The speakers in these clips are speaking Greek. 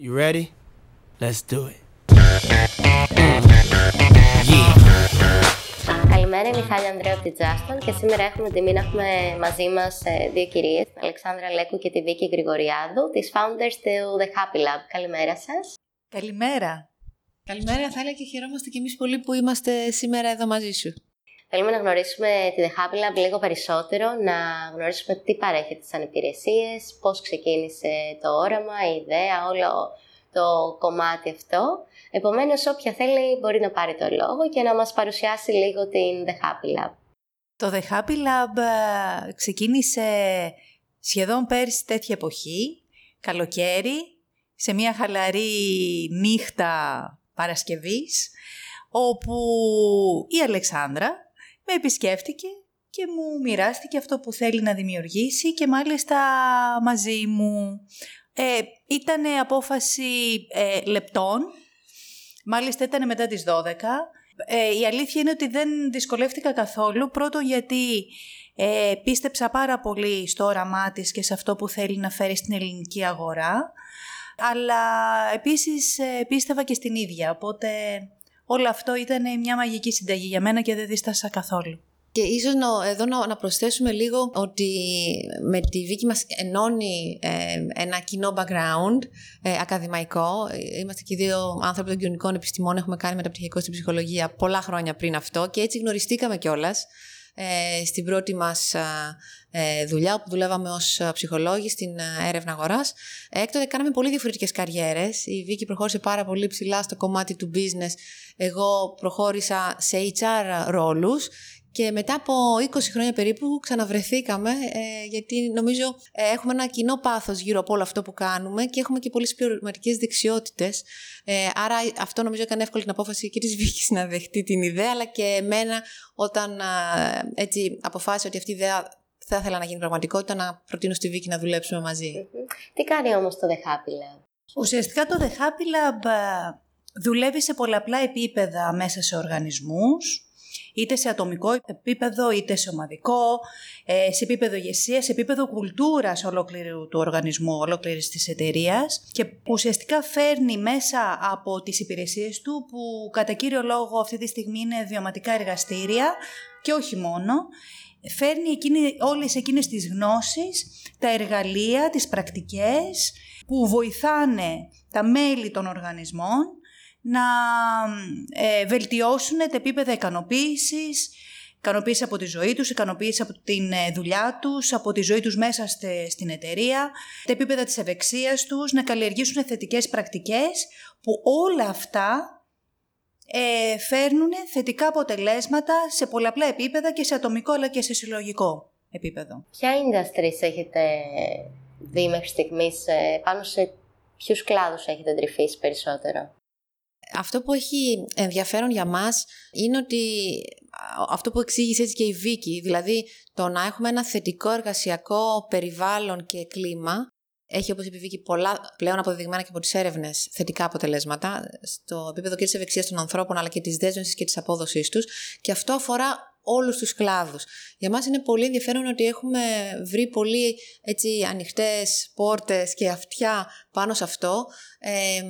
You ready? Let's do it. Καλημέρα, είμαι η Χάλια Ανδρέα από τη Τζάστον και σήμερα έχουμε την τιμή να έχουμε μαζί μας ε, δύο κυρίες, την Αλεξάνδρα Λέκου και τη Βίκη Γρηγοριάδου, τις founders του The Happy Lab. Καλημέρα σας. Καλημέρα. Καλημέρα, θα και χαιρόμαστε κι εμείς πολύ που είμαστε σήμερα εδώ μαζί σου. Θέλουμε να γνωρίσουμε τη The Happy Lab λίγο περισσότερο, να γνωρίσουμε τι παρέχεται σαν υπηρεσίε, πώς ξεκίνησε το όραμα, η ιδέα, όλο το κομμάτι αυτό. Επομένως, όποια θέλει μπορεί να πάρει το λόγο και να μας παρουσιάσει λίγο την The Happy Lab. Το The Happy Lab ε, ξεκίνησε σχεδόν πέρυσι τέτοια εποχή, καλοκαίρι, σε μια χαλαρή νύχτα Παρασκευής, όπου η Αλεξάνδρα με επισκέφτηκε και μου μοιράστηκε αυτό που θέλει να δημιουργήσει και μάλιστα μαζί μου. Ε, ήταν απόφαση ε, λεπτών, μάλιστα ήταν μετά τις 12. Ε, η αλήθεια είναι ότι δεν δυσκολεύτηκα καθόλου, πρώτον γιατί ε, πίστεψα πάρα πολύ στο όραμά της και σε αυτό που θέλει να φέρει στην ελληνική αγορά, αλλά επίσης ε, πίστευα και στην ίδια, οπότε όλο αυτό ήταν μια μαγική συνταγή για μένα και δεν δίστασα καθόλου. Και ίσως εδώ να, προσθέσουμε λίγο ότι με τη Βίκη μας ενώνει ε, ένα κοινό background ε, ακαδημαϊκό. Είμαστε και δύο άνθρωποι των κοινωνικών επιστημών, έχουμε κάνει μεταπτυχιακό στην ψυχολογία πολλά χρόνια πριν αυτό και έτσι γνωριστήκαμε κιόλας ε, στην πρώτη μας ε, δουλειά όπου δουλεύαμε ως ψυχολόγοι στην έρευνα αγοράς. Έκτοτε κάναμε πολύ διαφορετικές καριέρες. Η Βίκη προχώρησε πάρα πολύ ψηλά στο κομμάτι του business. Εγώ προχώρησα σε HR ρόλους και μετά από 20 χρόνια περίπου ξαναβρεθήκαμε, ε, γιατί νομίζω ε, έχουμε ένα κοινό πάθος γύρω από όλο αυτό που κάνουμε και έχουμε και πολλές πληρωματικές δεξιότητες. Ε, άρα αυτό νομίζω έκανε εύκολη την απόφαση και της Βίκης να δεχτεί την ιδέα, αλλά και εμένα όταν έτσι αποφάσισα ότι αυτή η ιδέα θα ήθελα να γίνει πραγματικότητα, να προτείνω στη Βίκη να δουλέψουμε μαζί. Τι κάνει όμως το The Happy Lab? Ουσιαστικά το The Happy Lab δουλεύει σε πολλαπλά επίπεδα μέσα σε οργανισμούς, είτε σε ατομικό επίπεδο, είτε σε ομαδικό, ε, σε επίπεδο ηγεσία, σε επίπεδο κουλτούρας ολόκληρου του οργανισμού, ολόκληρης της εταιρείας και ουσιαστικά φέρνει μέσα από τις υπηρεσίες του, που κατά κύριο λόγο αυτή τη στιγμή είναι βιωματικά εργαστήρια και όχι μόνο, φέρνει εκείνη, όλες εκείνες τις γνώσεις, τα εργαλεία, τις πρακτικές που βοηθάνε τα μέλη των οργανισμών να ε, βελτιώσουν τα επίπεδα ικανοποίησης, ικανοποίηση από τη ζωή τους, ικανοποίηση από τη ε, δουλειά τους, από τη ζωή τους μέσα στην εταιρεία, τα επίπεδα της ευεξίας τους, να καλλιεργήσουν θετικές πρακτικές που όλα αυτά ε, φέρνουν θετικά αποτελέσματα σε πολλαπλά επίπεδα και σε ατομικό αλλά και σε συλλογικό επίπεδο. Ποια industries έχετε δει μέχρι στιγμής, ε, πάνω σε ποιους κλάδους έχετε τρυφήσει περισσότερο; Αυτό που έχει ενδιαφέρον για μας είναι ότι αυτό που εξήγησε έτσι και η Βίκη, δηλαδή το να έχουμε ένα θετικό εργασιακό περιβάλλον και κλίμα, έχει όπως είπε η Βίκη πολλά πλέον αποδεδειγμένα και από τις έρευνες θετικά αποτελέσματα στο επίπεδο και της ευεξίας των ανθρώπων αλλά και της δέσμευσης και της απόδοσής τους. Και αυτό αφορά όλους τους κλάδους. Για μας είναι πολύ ενδιαφέρον ότι έχουμε βρει πολύ έτσι, ανοιχτές πόρτες και αυτιά πάνω σε αυτό ε,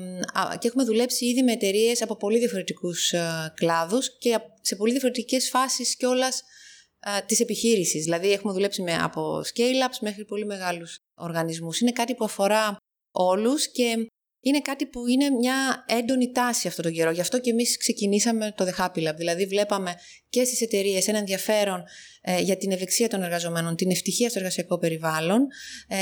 και έχουμε δουλέψει ήδη με εταιρείες από πολύ διαφορετικούς ε, κλάδους και σε πολύ διαφορετικές φάσεις κιόλας ε, της επιχείρησης. Δηλαδή έχουμε δουλέψει με, από scale-ups μέχρι πολύ μεγάλους οργανισμούς. Είναι κάτι που αφορά όλους και είναι κάτι που είναι μια έντονη τάση αυτό τον καιρό. Γι' αυτό και εμείς ξεκινήσαμε το The Happy Lab. Δηλαδή βλέπαμε και στις εταιρείες ένα ενδιαφέρον ε, για την ευεξία των εργαζομένων, την ευτυχία στο εργασιακό περιβάλλον. Ε,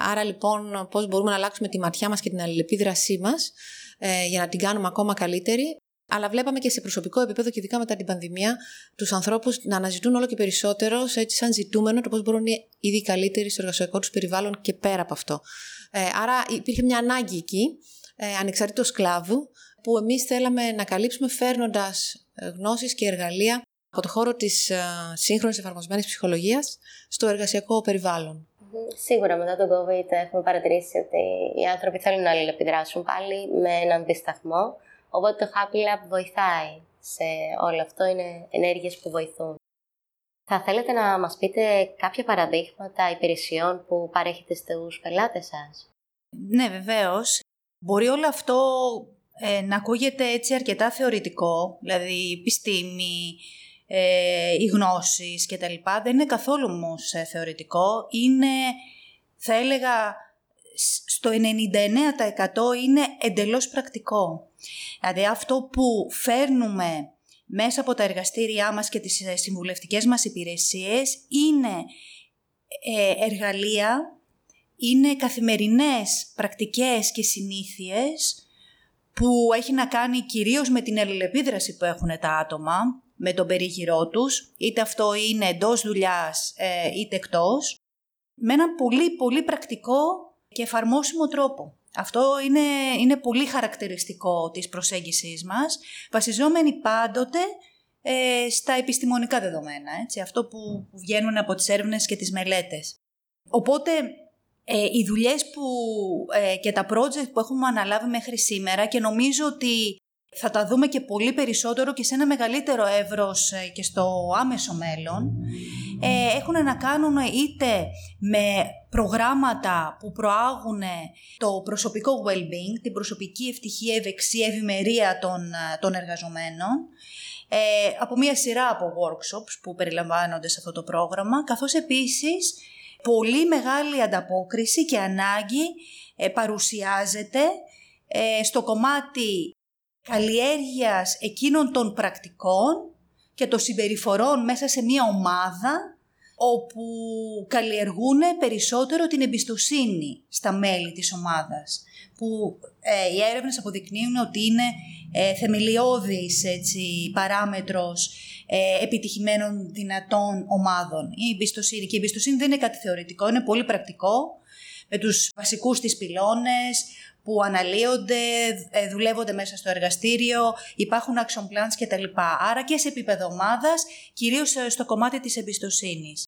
άρα λοιπόν πώς μπορούμε να αλλάξουμε τη ματιά μας και την αλληλεπίδρασή μας ε, για να την κάνουμε ακόμα καλύτερη. Αλλά βλέπαμε και σε προσωπικό επίπεδο και ειδικά μετά την πανδημία τους ανθρώπους να αναζητούν όλο και περισσότερο, έτσι σαν ζητούμενο, το πώς μπορούν να είναι ήδη καλύτεροι στο εργασιακό τους περιβάλλον και πέρα από αυτό. Ε, άρα υπήρχε μια ανάγκη εκεί, ε, ανεξαρτήτως κλάδου, που εμείς θέλαμε να καλύψουμε φέρνοντας ε, γνώσεις και εργαλεία από το χώρο της ε, σύγχρονης εφαρμοσμένης ψυχολογίας στο εργασιακό περιβάλλον. Σίγουρα μετά τον COVID έχουμε παρατηρήσει ότι οι άνθρωποι θέλουν να αλληλεπιδράσουν πάλι με έναν δισταγμό, οπότε το Happy Lab βοηθάει σε όλο αυτό, είναι ενέργειες που βοηθούν. Θα θέλετε να μας πείτε κάποια παραδείγματα υπηρεσιών που παρέχετε στους πελάτες σας; Ναι, βεβαίως. Μπορεί όλο αυτό ε, να ακούγεται έτσι αρκετά θεωρητικό, δηλαδή επιστήμη, ε, οι γνώσεις και τα λοιπά. Δεν είναι καθόλου όμως ε, θεωρητικό. Είναι, θα έλεγα, στο 99% είναι εντελώς πρακτικό. Δηλαδή αυτό που φέρνουμε μέσα από τα εργαστήριά μας και τις ε, συμβουλευτικές μας υπηρεσίες είναι ε, εργαλεία, είναι καθημερινές πρακτικές και συνήθειες που έχει να κάνει κυρίως με την αλληλεπίδραση που έχουν τα άτομα με τον περίγυρό τους, είτε αυτό είναι εντός δουλειάς ε, είτε εκτός, με έναν πολύ πολύ πρακτικό και εφαρμόσιμο τρόπο. Αυτό είναι, είναι πολύ χαρακτηριστικό της προσέγγισης μας, βασιζόμενοι πάντοτε ε, στα επιστημονικά δεδομένα, έτσι, αυτό που βγαίνουν από τις έρευνες και τις μελέτες. Οπότε, ε, οι δουλειές που, ε, και τα project που έχουμε αναλάβει μέχρι σήμερα και νομίζω ότι θα τα δούμε και πολύ περισσότερο και σε ένα μεγαλύτερο εύρος ε, και στο άμεσο μέλλον, ε, έχουν να κάνουν είτε με προγράμματα που προάγουν το προσωπικό well-being, την προσωπική ευτυχία, ευεξία, ευημερία των, ε, των εργαζομένων, ε, από μια σειρά από workshops που περιλαμβάνονται σε αυτό το πρόγραμμα, καθώς επίσης πολύ μεγάλη ανταπόκριση και ανάγκη παρουσιάζεται στο κομμάτι καλλιέργειας εκείνων των πρακτικών και των συμπεριφορών μέσα σε μία ομάδα όπου καλλιεργούν περισσότερο την εμπιστοσύνη στα μέλη της ομάδας που ε, οι έρευνες αποδεικνύουν ότι είναι ε, θεμελιώδης έτσι, παράμετρος ε, επιτυχημένων δυνατών ομάδων. Η εμπιστοσύνη. Και η εμπιστοσύνη δεν είναι κάτι θεωρητικό, είναι πολύ πρακτικό με τους βασικούς της πυλώνες, που αναλύονται, ε, δουλεύονται μέσα στο εργαστήριο, υπάρχουν action plans κτλ. Άρα και σε επίπεδο ομάδας, κυρίως ε, στο κομμάτι της εμπιστοσύνης.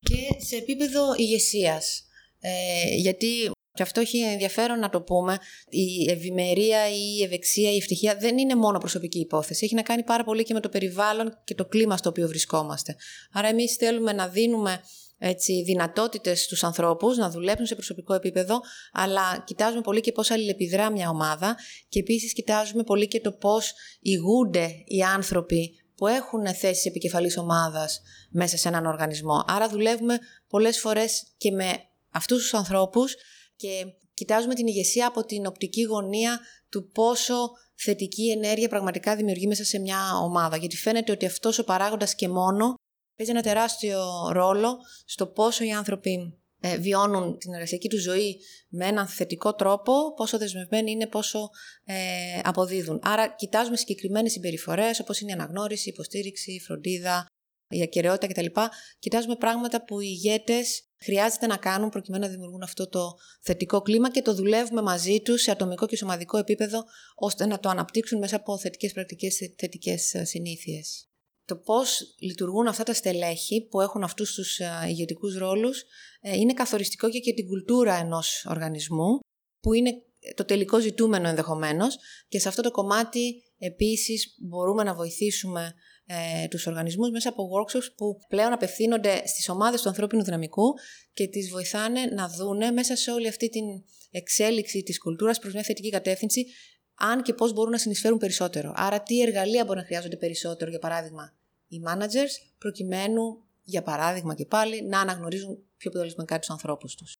Και σε επίπεδο ηγεσίας. Ε, γιατί και αυτό έχει ενδιαφέρον να το πούμε. Η ευημερία, η ευεξία, η ευτυχία δεν είναι μόνο προσωπική υπόθεση. Έχει να κάνει πάρα πολύ και με το περιβάλλον και το κλίμα στο οποίο βρισκόμαστε. Άρα, εμείς θέλουμε να δίνουμε έτσι, δυνατότητες στους ανθρώπους να δουλέψουν σε προσωπικό επίπεδο, αλλά κοιτάζουμε πολύ και πώς αλληλεπιδρά μια ομάδα και επίσης κοιτάζουμε πολύ και το πώς ηγούνται οι άνθρωποι που έχουν θέσεις επικεφαλής ομάδας μέσα σε έναν οργανισμό. Άρα δουλεύουμε πολλές φορές και με αυτούς τους ανθρώπους και κοιτάζουμε την ηγεσία από την οπτική γωνία του πόσο θετική ενέργεια πραγματικά δημιουργεί μέσα σε μια ομάδα. Γιατί φαίνεται ότι αυτός ο παράγοντας και μόνο παίζει ένα τεράστιο ρόλο στο πόσο οι άνθρωποι ε, βιώνουν την εργασιακή τους ζωή με έναν θετικό τρόπο, πόσο δεσμευμένοι είναι, πόσο ε, αποδίδουν. Άρα κοιτάζουμε συγκεκριμένες συμπεριφορές όπως είναι η αναγνώριση, η υποστήριξη, η φροντίδα, η ακαιρεότητα κτλ. Κοιτάζουμε πράγματα που οι ηγέτες χρειάζεται να κάνουν προκειμένου να δημιουργούν αυτό το θετικό κλίμα και το δουλεύουμε μαζί τους σε ατομικό και σωματικό επίπεδο ώστε να το αναπτύξουν μέσα από θετικές πρακτικές, θετικές ε, συνήθειες το πώς λειτουργούν αυτά τα στελέχη που έχουν αυτούς τους ε, ηγετικούς ρόλους ε, είναι καθοριστικό και για την κουλτούρα ενός οργανισμού που είναι το τελικό ζητούμενο ενδεχομένως και σε αυτό το κομμάτι επίσης μπορούμε να βοηθήσουμε ε, τους οργανισμούς μέσα από workshops που πλέον απευθύνονται στις ομάδες του ανθρώπινου δυναμικού και τις βοηθάνε να δούνε μέσα σε όλη αυτή την εξέλιξη της κουλτούρας προς μια θετική κατεύθυνση αν και πώς μπορούν να συνεισφέρουν περισσότερο. Άρα τι εργαλεία μπορεί να χρειάζονται περισσότερο, για παράδειγμα, οι managers προκειμένου, για παράδειγμα και πάλι, να αναγνωρίζουν πιο αποτελεσματικά τους ανθρώπους τους.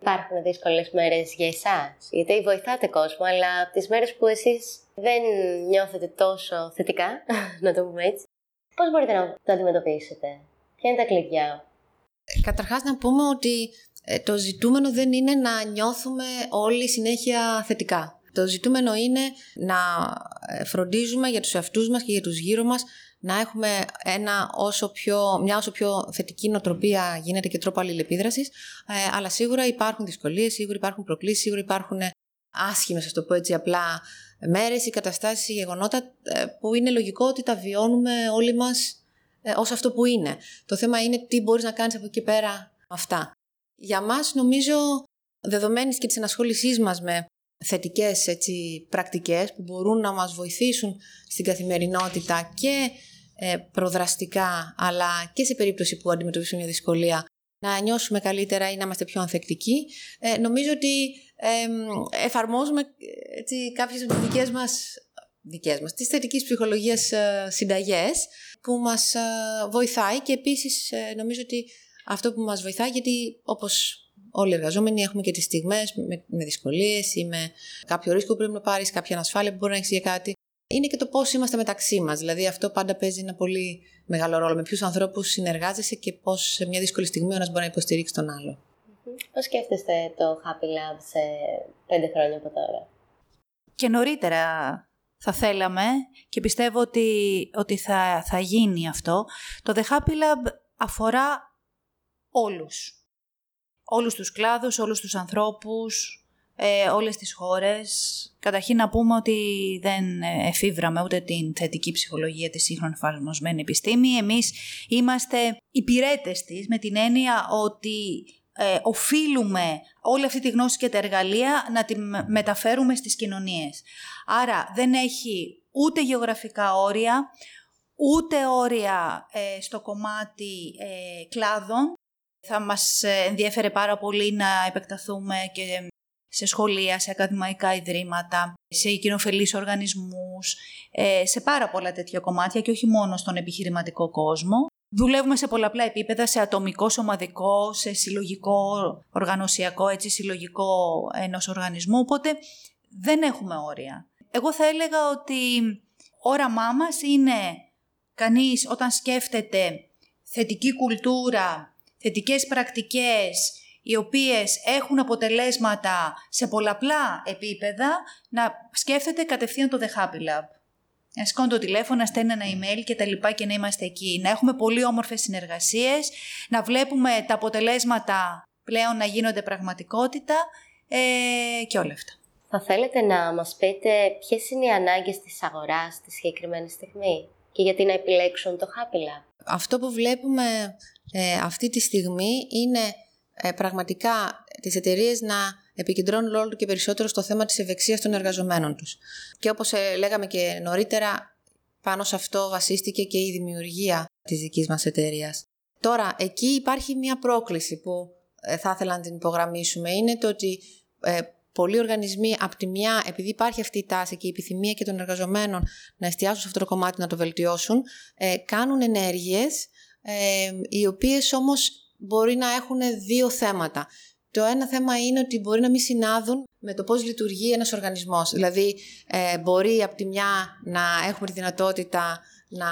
Υπάρχουν δύσκολες μέρες για εσάς, γιατί βοηθάτε κόσμο, αλλά από τις μέρες που εσείς δεν νιώθετε τόσο θετικά, να το πούμε έτσι, πώς μπορείτε να το αντιμετωπίσετε, Ποια είναι τα κλειδιά; Καταρχάς να πούμε ότι ε, το ζητούμενο δεν είναι να νιώθουμε όλοι συνέχεια θετικά. Το ζητούμενο είναι να ε, φροντίζουμε για τους εαυτούς μας και για τους γύρω μας να έχουμε ένα όσο πιο, μια όσο πιο θετική νοοτροπία γίνεται και τρόπο αλληλεπίδρασης, ε, αλλά σίγουρα υπάρχουν δυσκολίες, σίγουρα υπάρχουν προκλήσεις, σίγουρα υπάρχουν άσχημες, ας το πω έτσι απλά, μέρες ή καταστάσεις ή γεγονότα ε, που είναι λογικό ότι τα βιώνουμε όλοι μας ε, ως αυτό που είναι. Το θέμα είναι τι μπορείς να κάνεις από εκεί πέρα αυτά. Για μας νομίζω, δεδομένης και της ενασχόλησής μας με θετικές έτσι, πρακτικές που μπορούν να μας βοηθήσουν στην καθημερινότητα και ε, προδραστικά, αλλά και σε περίπτωση που αντιμετωπίσουμε μια δυσκολία, να νιώσουμε καλύτερα ή να είμαστε πιο ανθεκτικοί. Ε, νομίζω ότι εφαρμόζουμε έτσι, κάποιες από τις δικές μας, δικές μας της θετικής ψυχολογίας ε, συνταγές που μας ε, βοηθάει και επίσης ε, νομίζω ότι αυτό που μας βοηθάει γιατί όπως όλοι οι εργαζόμενοι έχουμε και τις στιγμές με, με δυσκολίες ή με κάποιο ρίσκο που πρέπει να πάρεις, κάποια ανασφάλεια που μπορεί να έχεις για κάτι. Είναι και το πώς είμαστε μεταξύ μας. Δηλαδή αυτό πάντα παίζει ένα πολύ μεγάλο ρόλο. Με ποιους ανθρώπους συνεργάζεσαι και πώς σε μια δύσκολη στιγμή ο ένας μπορεί να υποστηρίξει τον άλλο. Πώς σκέφτεστε το Happy Lab σε πέντε χρόνια από τώρα; Και νωρίτερα θα θέλαμε και πιστεύω ότι, ότι θα, θα γίνει αυτό. Το The Happy Lab αφορά όλους. Όλους τους κλάδους, όλους τους ανθρώπους, ε, όλες τις χώρες. Καταρχήν να πούμε ότι δεν εφήβραμε ούτε την θετική ψυχολογία της σύγχρονης εφαρμοσμένης επιστήμη. Εμείς είμαστε υπηρέτες της με την έννοια ότι ε, οφείλουμε όλη αυτή τη γνώση και τα εργαλεία να τη μεταφέρουμε στις κοινωνίες. Άρα δεν έχει ούτε γεωγραφικά όρια, ούτε όρια ε, στο κομμάτι ε, κλάδων. Θα μας ενδιαφέρε πάρα πολύ να επεκταθούμε και σε σχολεία, σε ακαδημαϊκά ιδρύματα, σε κοινοφελείς οργανισμούς, ε, σε πάρα πολλά τέτοια κομμάτια και όχι μόνο στον επιχειρηματικό κόσμο. Δουλεύουμε σε πολλαπλά επίπεδα, σε ατομικό, σωματικό, σε συλλογικό, οργανωσιακό, έτσι, συλλογικό ενός οργανισμού, οπότε δεν έχουμε όρια. Εγώ θα έλεγα ότι όραμά μας είναι κανείς όταν σκέφτεται θετική κουλτούρα, θετικές πρακτικές, οι οποίες έχουν αποτελέσματα σε πολλαπλά επίπεδα, να σκέφτεται κατευθείαν το The Happy Lab. Να σηκώνει το τηλέφωνο, να στέλνει ένα email και τα λοιπά και να είμαστε εκεί. Να έχουμε πολύ όμορφες συνεργασίες, να βλέπουμε τα αποτελέσματα πλέον να γίνονται πραγματικότητα ε, και όλα αυτά. Θα θέλετε να μας πείτε ποιες είναι οι ανάγκες της αγοράς στη συγκεκριμένη στιγμή και γιατί να επιλέξουν το Happy Lab; Αυτό που βλέπουμε ε, αυτή τη στιγμή είναι ε, πραγματικά τις εταιρείες να επικεντρώνουν όλο και περισσότερο στο θέμα της ευεξίας των εργαζομένων τους. Και όπως ε, λέγαμε και νωρίτερα, πάνω σε αυτό βασίστηκε και η δημιουργία της δικής μας εταιρείας. Τώρα, εκεί υπάρχει μια πρόκληση που ε, θα ήθελα να την υπογραμμίσουμε, είναι το ότι ε, πολλοί οργανισμοί, από τη μια, επειδή υπάρχει αυτή η τάση και η επιθυμία και των εργαζομένων να εστιάσουν σε αυτό το κομμάτι, να το βελτιώσουν, ε, κάνουν ενέργειες ε, οι οποίες όμως μπορεί να έχουν δύο θέματα. Το ένα θέμα είναι ότι μπορεί να μην συνάδουν με το πώς λειτουργεί ένας οργανισμός. Δηλαδή, ε, μπορεί από τη μια να έχουμε τη δυνατότητα να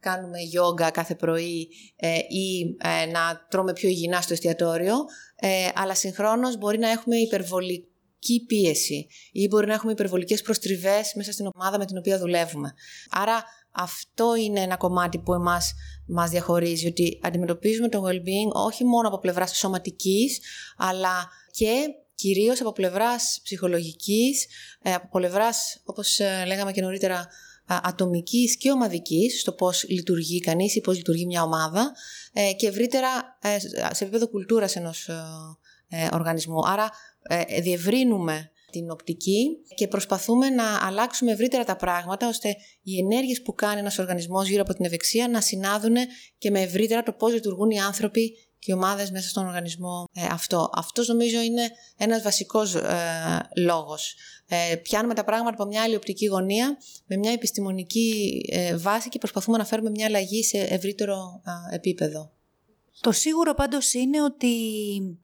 κάνουμε γιόγκα κάθε πρωί ε, ή ε, να τρώμε πιο υγιεινά στο εστιατόριο, ε, αλλά συγχρόνως μπορεί να έχουμε υπερβολική πίεση ή μπορεί να έχουμε υπερβολικές προστριβές μέσα στην ομάδα με την οποία δουλεύουμε. Άρα αυτό είναι ένα κομμάτι που εμάς μας διαχωρίζει, ότι αντιμετωπίζουμε το well-being όχι μόνο από πλευράς σωματικής, αλλά και κυρίως από πλευράς ψυχολογικής, ε, από πλευράς, όπως ε, λέγαμε και νωρίτερα, ατομικής και ομαδικής, στο πώς λειτουργεί κανείς ή πώς λειτουργεί μια ομάδα ε, και ευρύτερα σε επίπεδο κουλτούρας ενός οργανισμού. Άρα διευρύνουμε την οπτική και προσπαθούμε να αλλάξουμε ευρύτερα τα πράγματα ώστε οι ενέργειες που κάνει ένας οργανισμός γύρω από την ευεξία να συνάδουν και με ευρύτερα το πώς λειτουργούν οι άνθρωποι και οι ομάδες μέσα στον οργανισμό ε, αυτό. Αυτός νομίζω είναι ένας βασικός ε, λόγος. Ε, πιάνουμε τα πράγματα από μια άλλη οπτική γωνία, με μια επιστημονική ε, βάση και προσπαθούμε να φέρουμε μια αλλαγή σε ευρύτερο επίπεδο. Το σίγουρο πάντως είναι ότι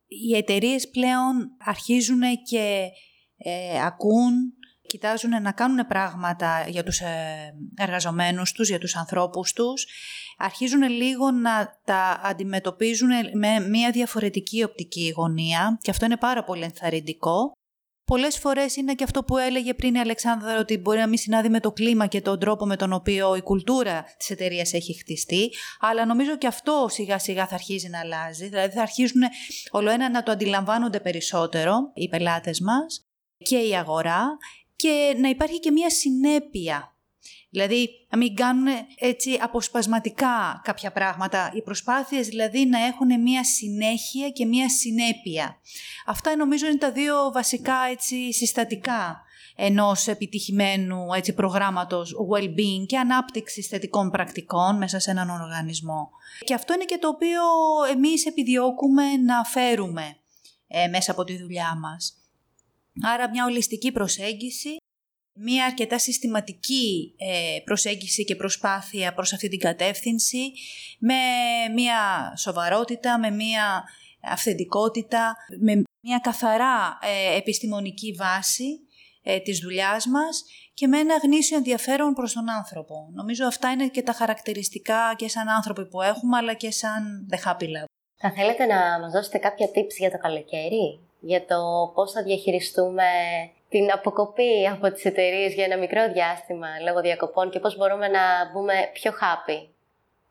οι εταιρείες πλέον αρχίζουν και ε, ακούν, κοιτάζουν να κάνουν πράγματα για τους ε, εργαζομένους τους, για τους ανθρώπους τους, αρχίζουν λίγο να τα αντιμετωπίζουν με μια διαφορετική οπτική γωνία και αυτό είναι πάρα πολύ ενθαρρυντικό. Πολλές φορές είναι και αυτό που έλεγε πριν η Αλεξάνδρα, ότι μπορεί να μην συνάδει με το κλίμα και τον τρόπο με τον οποίο η κουλτούρα της εταιρείας έχει χτιστεί, αλλά νομίζω και αυτό σιγά σιγά θα αρχίζει να αλλάζει. Δηλαδή θα αρχίζουν όλο ένα να το αντιλαμβάνονται περισσότερο οι πελάτες μας και η αγορά και να υπάρχει και μια συνέπεια. Δηλαδή, να μην κάνουν έτσι αποσπασματικά κάποια πράγματα. Οι προσπάθειες δηλαδή να έχουν μια συνέχεια και μια συνέπεια. Αυτά νομίζω είναι τα δύο βασικά έτσι συστατικά ενός επιτυχημένου έτσι, προγράμματος well-being και ανάπτυξης θετικών πρακτικών μέσα σε έναν οργανισμό. Και αυτό είναι και το οποίο εμείς επιδιώκουμε να φέρουμε ε, μέσα από τη δουλειά μας. Άρα μια ολιστική προσέγγιση, μια αρκετά συστηματική ε, προσέγγιση και προσπάθεια προς αυτή την κατεύθυνση, με μια σοβαρότητα, με μια αυθεντικότητα, με μια καθαρά ε, επιστημονική βάση ε, της δουλειάς μας και με ένα γνήσιο ενδιαφέρον προς τον άνθρωπο. Νομίζω αυτά είναι και τα χαρακτηριστικά και σαν άνθρωποι που έχουμε, αλλά και σαν The Happy Lab. Θα θέλετε να μας δώσετε κάποια tips για το καλοκαίρι, για το πώς θα διαχειριστούμε την αποκοπή από τις εταιρείες για ένα μικρό διάστημα λόγω διακοπών και πώς μπορούμε να μπούμε πιο happy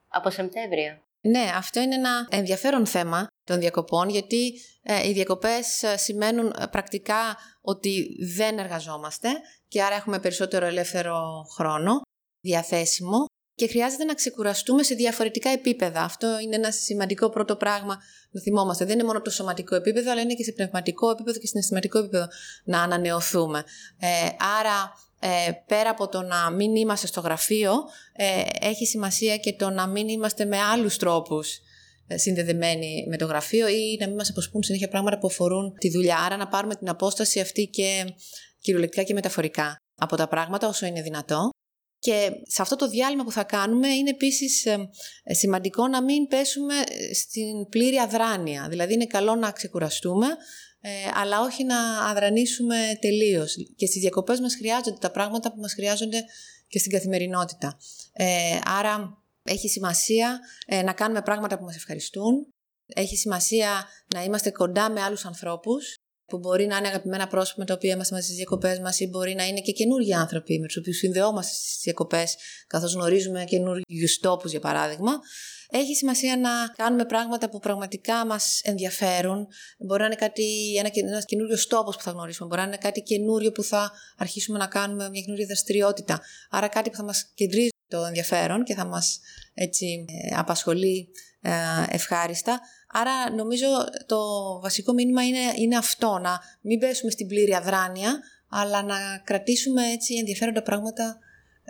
από Σεπτέμβριο. Ναι, αυτό είναι ένα ενδιαφέρον θέμα των διακοπών, γιατί ε, οι διακοπές ε, σημαίνουν ε, πρακτικά ότι δεν εργαζόμαστε και άρα έχουμε περισσότερο ελεύθερο χρόνο διαθέσιμο και χρειάζεται να ξεκουραστούμε σε διαφορετικά επίπεδα. Αυτό είναι ένα σημαντικό πρώτο πράγμα να θυμόμαστε. Δεν είναι μόνο το σωματικό επίπεδο, αλλά είναι και σε πνευματικό επίπεδο και συναισθηματικό επίπεδο να ανανεωθούμε. Ε, άρα, ε, πέρα από το να μην είμαστε στο γραφείο, ε, έχει σημασία και το να μην είμαστε με άλλους τρόπους ε, συνδεδεμένοι με το γραφείο ή να μην μας αποσπούν συνέχεια πράγματα που αφορούν τη δουλειά. Άρα να πάρουμε την απόσταση αυτή και κυριολεκτικά και μεταφορικά από τα πράγματα όσο είναι δυνατό. Και σε αυτό το διάλειμμα που θα κάνουμε είναι επίσης ε, ε, σημαντικό να μην πέσουμε ε, στην πλήρη αδράνεια. Δηλαδή είναι καλό να ξεκουραστούμε, αλλά όχι να αδρανίσουμε τελείως. Και στις διακοπές μας χρειάζονται τα πράγματα που μας χρειάζονται και στην καθημερινότητα. άρα έχει σημασία να κάνουμε πράγματα που μας ευχαριστούν. Έχει σημασία να είμαστε κοντά με άλλους ανθρώπους που μπορεί να είναι αγαπημένα πρόσωπα με τα οποία είμαστε μαζί στις διακοπές μας ή μπορεί να είναι και καινούργιοι άνθρωποι με τους οποίους συνδεόμαστε στις διακοπές, καθώς γνωρίζουμε καινούργιους τόπους, για παράδειγμα. Έχει σημασία να κάνουμε πράγματα που πραγματικά μας ενδιαφέρουν. Μπορεί να είναι κάτι, ένα, ένας καινούριος τόπος που θα γνωρίσουμε. Μπορεί να είναι κάτι καινούριο που θα αρχίσουμε να κάνουμε μια καινούργια δραστηριότητα. Άρα κάτι που θα μας κεντρίζει το ενδιαφέρον και θα μας έτσι ε, απασχολεί ε, ευχάριστα. Άρα νομίζω το βασικό μήνυμα είναι, είναι αυτό, να μην πέσουμε στην πλήρη αδράνεια, αλλά να κρατήσουμε έτσι ενδιαφέροντα πράγματα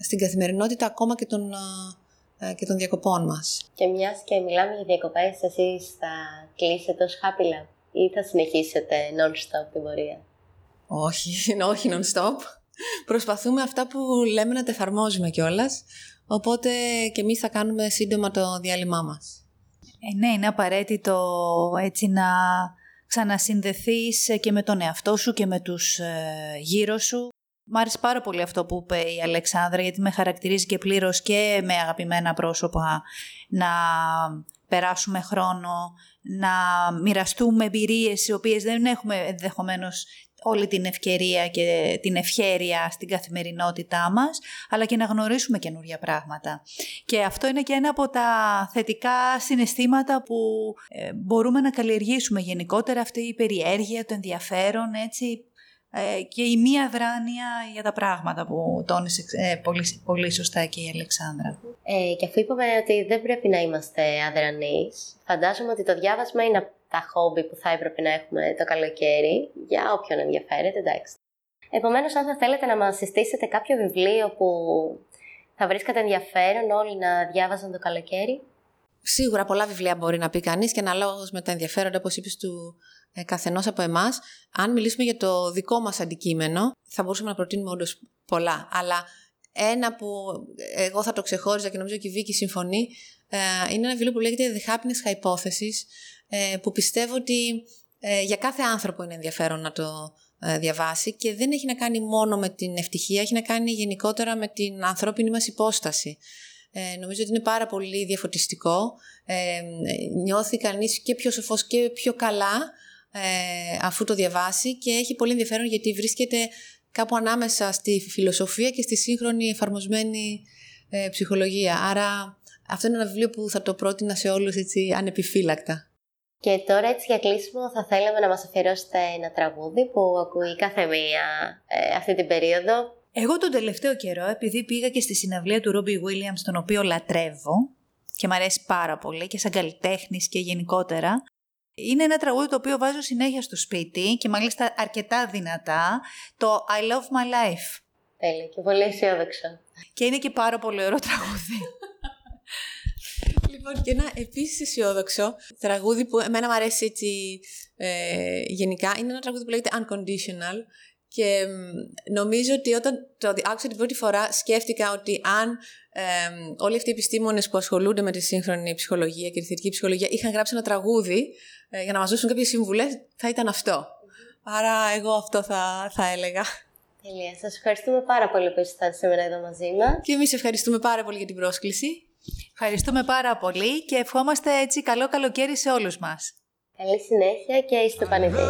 στην καθημερινότητα ακόμα και των, ε, και των διακοπών μας. Και μιας και μιλάμε για διακοπές, εσείς θα κλείσετε ως Happy ή θα συνεχίσετε non-stop την πορεία. Όχι, όχι non-stop. Προσπαθούμε αυτά που λέμε να τα εφαρμόζουμε κιόλας. Οπότε και εμείς θα κάνουμε σύντομα το διάλειμμά μας. Ε, ναι, είναι απαραίτητο έτσι να ξανασυνδεθείς και με τον εαυτό σου και με τους ε, γύρω σου. Μ' άρεσε πάρα πολύ αυτό που είπε η Αλεξάνδρα γιατί με χαρακτηρίζει και πλήρως και με αγαπημένα πρόσωπα να περάσουμε χρόνο, να μοιραστούμε εμπειρίες οι οποίες δεν έχουμε ενδεχομένως όλη την ευκαιρία και την ευχέρεια στην καθημερινότητά μας, αλλά και να γνωρίσουμε καινούργια πράγματα. Και αυτό είναι και ένα από τα θετικά συναισθήματα που ε, μπορούμε να καλλιεργήσουμε γενικότερα αυτή η περιέργεια, το ενδιαφέρον, έτσι, ε, και η μία δράνεια για τα πράγματα που τόνισε ε, πολύ, πολύ σωστά και η Αλεξάνδρα. Ε, και αφού είπαμε ότι δεν πρέπει να είμαστε αδρανείς, φαντάζομαι ότι το διάβασμα είναι τα χόμπι που θα έπρεπε να έχουμε το καλοκαίρι, για όποιον ενδιαφέρεται, εντάξει. Επομένως, αν θα θέλετε να μας συστήσετε κάποιο βιβλίο που θα βρίσκατε ενδιαφέρον όλοι να διάβαζαν το καλοκαίρι. Σίγουρα πολλά βιβλία μπορεί να πει κανείς και αναλόγως με τα ενδιαφέροντα, όπως είπες, του ε, καθενός από εμάς. Αν μιλήσουμε για το δικό μας αντικείμενο, θα μπορούσαμε να προτείνουμε όντως πολλά. Αλλά ένα που εγώ θα το ξεχώριζα και νομίζω και η Βίκη συμφωνεί, ε, είναι ένα βιβλίο που λέγεται The Happiness Hypothesis, ε, που πιστεύω ότι ε, για κάθε άνθρωπο είναι ενδιαφέρον να το ε, διαβάσει και δεν έχει να κάνει μόνο με την ευτυχία, έχει να κάνει γενικότερα με την ανθρώπινη μας υπόσταση. Ε, νομίζω ότι είναι πάρα πολύ διαφωτιστικό. Ε, νιώθει κανείς και πιο σοφός και πιο καλά ε, αφού το διαβάσει και έχει πολύ ενδιαφέρον γιατί βρίσκεται κάπου ανάμεσα στη φιλοσοφία και στη σύγχρονη εφαρμοσμένη ε, ψυχολογία. Άρα αυτό είναι ένα βιβλίο που θα το πρότεινα σε όλους έτσι ανεπιφύλακτα. Και τώρα έτσι για κλείσιμο θα θέλαμε να μας αφιερώσετε ένα τραγούδι που ακούει κάθε μία ε, αυτή την περίοδο. Εγώ τον τελευταίο καιρό, επειδή πήγα και στη συναυλία του Ρόμπι Williams, τον οποίο λατρεύω και μου αρέσει πάρα πολύ και σαν καλλιτέχνης και γενικότερα, είναι ένα τραγούδι το οποίο βάζω συνέχεια στο σπίτι και μάλιστα αρκετά δυνατά, το I Love My Life. Τέλεια και πολύ αισιόδοξο. Και είναι και πάρα πολύ ωραίο τραγούδι. Λοιπόν, και ένα επίσης αισιόδοξο τραγούδι που εμένα μου αρέσει έτσι ε, γενικά. Είναι ένα τραγούδι που λέγεται Unconditional και νομίζω ότι όταν το άκουσα την πρώτη φορά σκέφτηκα ότι αν ε, όλοι αυτοί οι επιστήμονες που ασχολούνται με τη σύγχρονη ψυχολογία και τη θετική ψυχολογία είχαν γράψει ένα τραγούδι ε, για να μας δώσουν κάποιες συμβουλές, θα ήταν αυτό. Άρα εγώ αυτό θα, θα έλεγα. Τελεία. Σας ευχαριστούμε πάρα πολύ που ήσασταν σήμερα εδώ μαζί μας. Και εμείς ευχαριστούμε πάρα πολύ για την πρόσκληση. Ευχαριστούμε πάρα πολύ και ευχόμαστε έτσι καλό καλοκαίρι σε όλους μας. Καλή συνέχεια και είστε πανεδί.